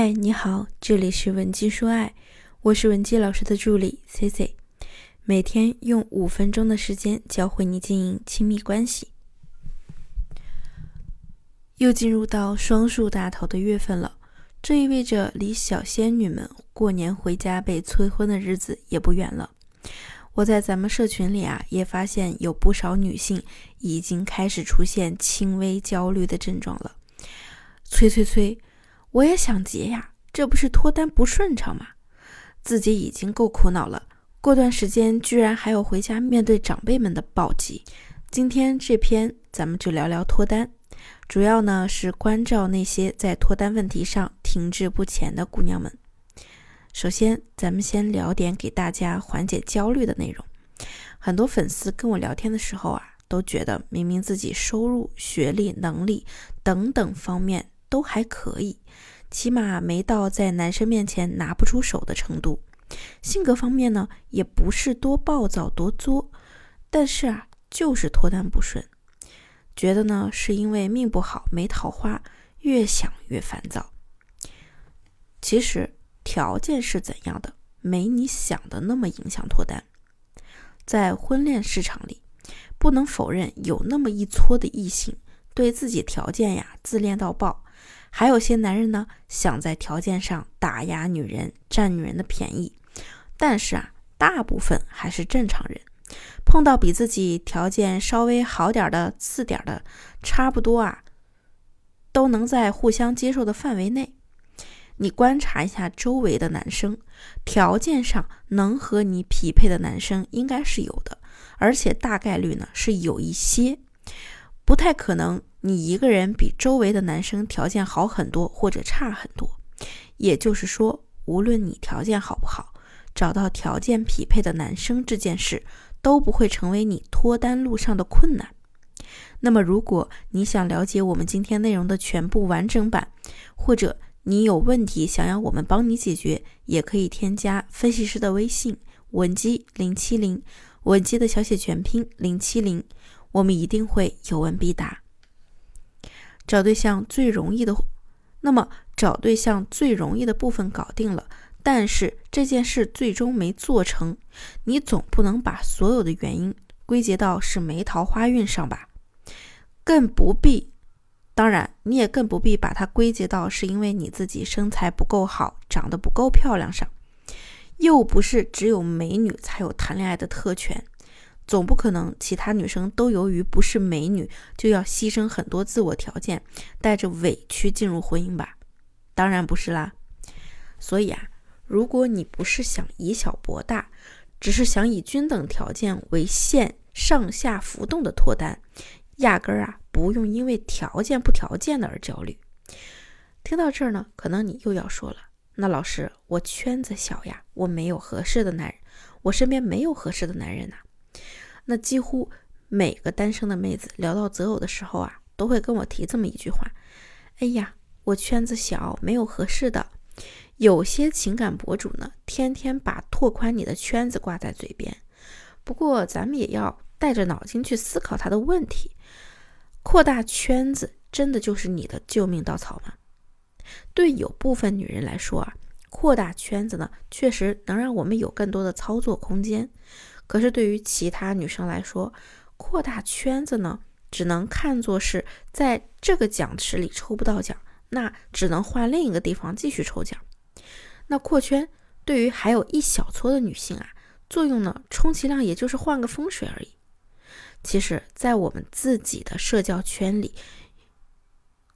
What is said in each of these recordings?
嗨，你好，这里是文姬说爱，我是文姬老师的助理 C C，每天用五分钟的时间教会你经营亲密关系。又进入到双数大头的月份了，这意味着离小仙女们过年回家被催婚的日子也不远了。我在咱们社群里啊，也发现有不少女性已经开始出现轻微焦虑的症状了，催催催。我也想结呀，这不是脱单不顺畅吗？自己已经够苦恼了，过段时间居然还要回家面对长辈们的暴击。今天这篇咱们就聊聊脱单，主要呢是关照那些在脱单问题上停滞不前的姑娘们。首先，咱们先聊点给大家缓解焦虑的内容。很多粉丝跟我聊天的时候啊，都觉得明明自己收入、学历、能力等等方面。都还可以，起码没到在男生面前拿不出手的程度。性格方面呢，也不是多暴躁多作，但是啊，就是脱单不顺。觉得呢，是因为命不好没桃花，越想越烦躁。其实条件是怎样的，没你想的那么影响脱单。在婚恋市场里，不能否认有那么一撮的异性对自己条件呀自恋到爆。还有些男人呢，想在条件上打压女人，占女人的便宜。但是啊，大部分还是正常人，碰到比自己条件稍微好点的、次点的，差不多啊，都能在互相接受的范围内。你观察一下周围的男生，条件上能和你匹配的男生应该是有的，而且大概率呢是有一些，不太可能。你一个人比周围的男生条件好很多，或者差很多，也就是说，无论你条件好不好，找到条件匹配的男生这件事都不会成为你脱单路上的困难。那么，如果你想了解我们今天内容的全部完整版，或者你有问题想要我们帮你解决，也可以添加分析师的微信文姬零七零，文姬的小写全拼零七零，我们一定会有问必答。找对象最容易的，那么找对象最容易的部分搞定了，但是这件事最终没做成，你总不能把所有的原因归结到是没桃花运上吧？更不必，当然你也更不必把它归结到是因为你自己身材不够好，长得不够漂亮上，又不是只有美女才有谈恋爱的特权。总不可能，其他女生都由于不是美女，就要牺牲很多自我条件，带着委屈进入婚姻吧？当然不是啦。所以啊，如果你不是想以小博大，只是想以均等条件为限上下浮动的脱单，压根儿啊不用因为条件不条件的而焦虑。听到这儿呢，可能你又要说了，那老师，我圈子小呀，我没有合适的男人，我身边没有合适的男人呐。那几乎每个单身的妹子聊到择偶的时候啊，都会跟我提这么一句话：“哎呀，我圈子小，没有合适的。”有些情感博主呢，天天把拓宽你的圈子挂在嘴边。不过咱们也要带着脑筋去思考他的问题：扩大圈子真的就是你的救命稻草吗？对有部分女人来说啊，扩大圈子呢，确实能让我们有更多的操作空间。可是对于其他女生来说，扩大圈子呢，只能看作是在这个奖池里抽不到奖，那只能换另一个地方继续抽奖。那扩圈对于还有一小撮的女性啊，作用呢，充其量也就是换个风水而已。其实，在我们自己的社交圈里，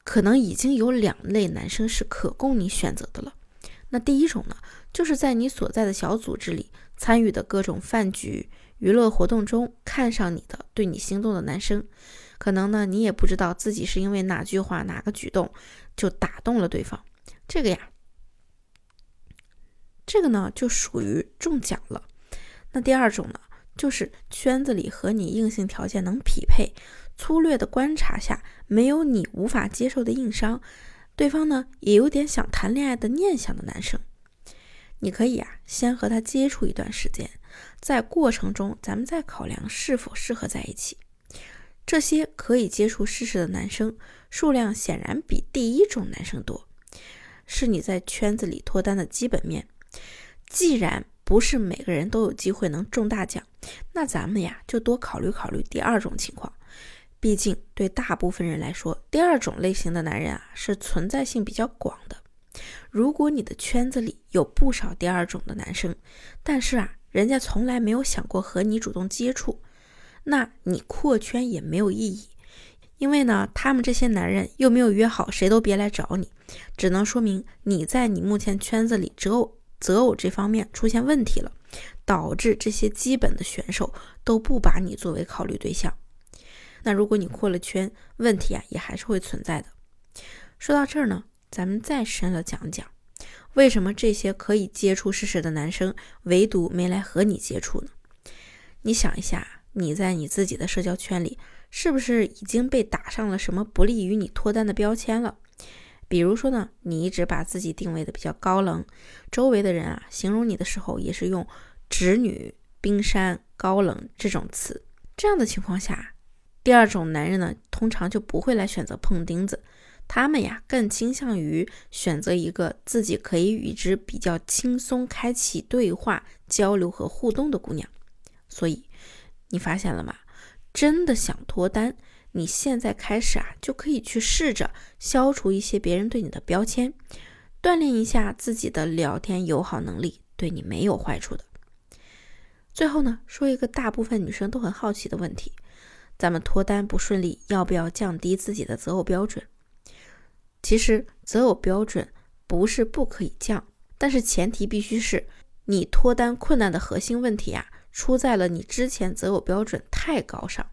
可能已经有两类男生是可供你选择的了。那第一种呢，就是在你所在的小组织里。参与的各种饭局、娱乐活动中，看上你的、对你心动的男生，可能呢，你也不知道自己是因为哪句话、哪个举动就打动了对方。这个呀，这个呢，就属于中奖了。那第二种呢，就是圈子里和你硬性条件能匹配，粗略的观察下，没有你无法接受的硬伤，对方呢，也有点想谈恋爱的念想的男生。你可以啊，先和他接触一段时间，在过程中咱们再考量是否适合在一起。这些可以接触试试的男生数量显然比第一种男生多，是你在圈子里脱单的基本面。既然不是每个人都有机会能中大奖，那咱们呀就多考虑考虑第二种情况。毕竟对大部分人来说，第二种类型的男人啊是存在性比较广的。如果你的圈子里有不少第二种的男生，但是啊，人家从来没有想过和你主动接触，那你扩圈也没有意义。因为呢，他们这些男人又没有约好谁都别来找你，只能说明你在你目前圈子里择偶择偶这方面出现问题了，导致这些基本的选手都不把你作为考虑对象。那如果你扩了圈，问题啊也还是会存在的。说到这儿呢。咱们再深了讲讲，为什么这些可以接触事实的男生，唯独没来和你接触呢？你想一下，你在你自己的社交圈里，是不是已经被打上了什么不利于你脱单的标签了？比如说呢，你一直把自己定位的比较高冷，周围的人啊，形容你的时候也是用“直女”“冰山”“高冷”这种词。这样的情况下，第二种男人呢，通常就不会来选择碰钉子。他们呀，更倾向于选择一个自己可以与之比较轻松开启对话、交流和互动的姑娘。所以，你发现了吗？真的想脱单，你现在开始啊，就可以去试着消除一些别人对你的标签，锻炼一下自己的聊天友好能力，对你没有坏处的。最后呢，说一个大部分女生都很好奇的问题：咱们脱单不顺利，要不要降低自己的择偶标准？其实择偶标准不是不可以降，但是前提必须是你脱单困难的核心问题啊，出在了你之前择偶标准太高上，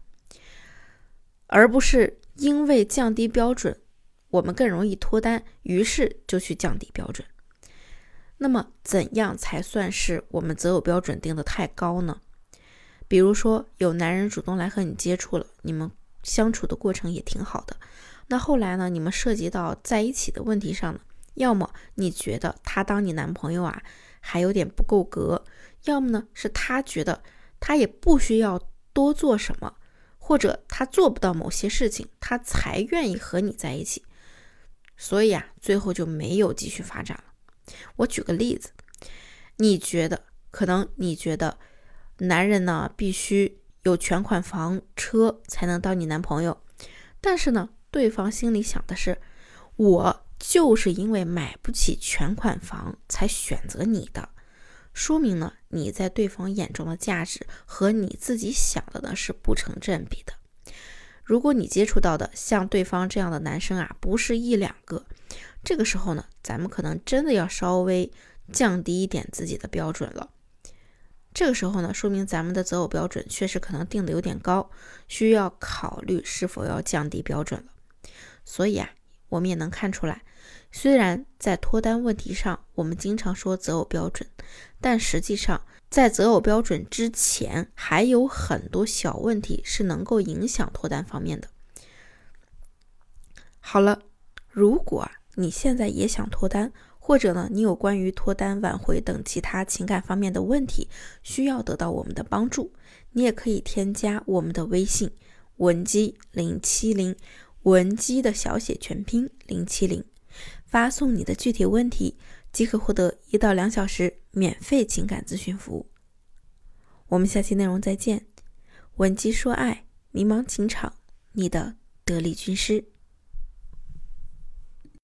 而不是因为降低标准，我们更容易脱单，于是就去降低标准。那么怎样才算是我们择偶标准定的太高呢？比如说有男人主动来和你接触了，你们相处的过程也挺好的。那后来呢？你们涉及到在一起的问题上呢？要么你觉得他当你男朋友啊还有点不够格，要么呢是他觉得他也不需要多做什么，或者他做不到某些事情，他才愿意和你在一起。所以啊，最后就没有继续发展了。我举个例子，你觉得可能你觉得男人呢必须有全款房车才能当你男朋友，但是呢？对方心里想的是，我就是因为买不起全款房才选择你的，说明呢你在对方眼中的价值和你自己想的呢是不成正比的。如果你接触到的像对方这样的男生啊，不是一两个，这个时候呢，咱们可能真的要稍微降低一点自己的标准了。这个时候呢，说明咱们的择偶标准确实可能定的有点高，需要考虑是否要降低标准了。所以啊，我们也能看出来，虽然在脱单问题上，我们经常说择偶标准，但实际上在择偶标准之前，还有很多小问题是能够影响脱单方面的。好了，如果你现在也想脱单，或者呢，你有关于脱单、挽回等其他情感方面的问题，需要得到我们的帮助，你也可以添加我们的微信文姬零七零。文姬的小写全拼零七零，发送你的具体问题，即可获得一到两小时免费情感咨询服务。我们下期内容再见。文姬说爱，迷茫情场，你的得力军师。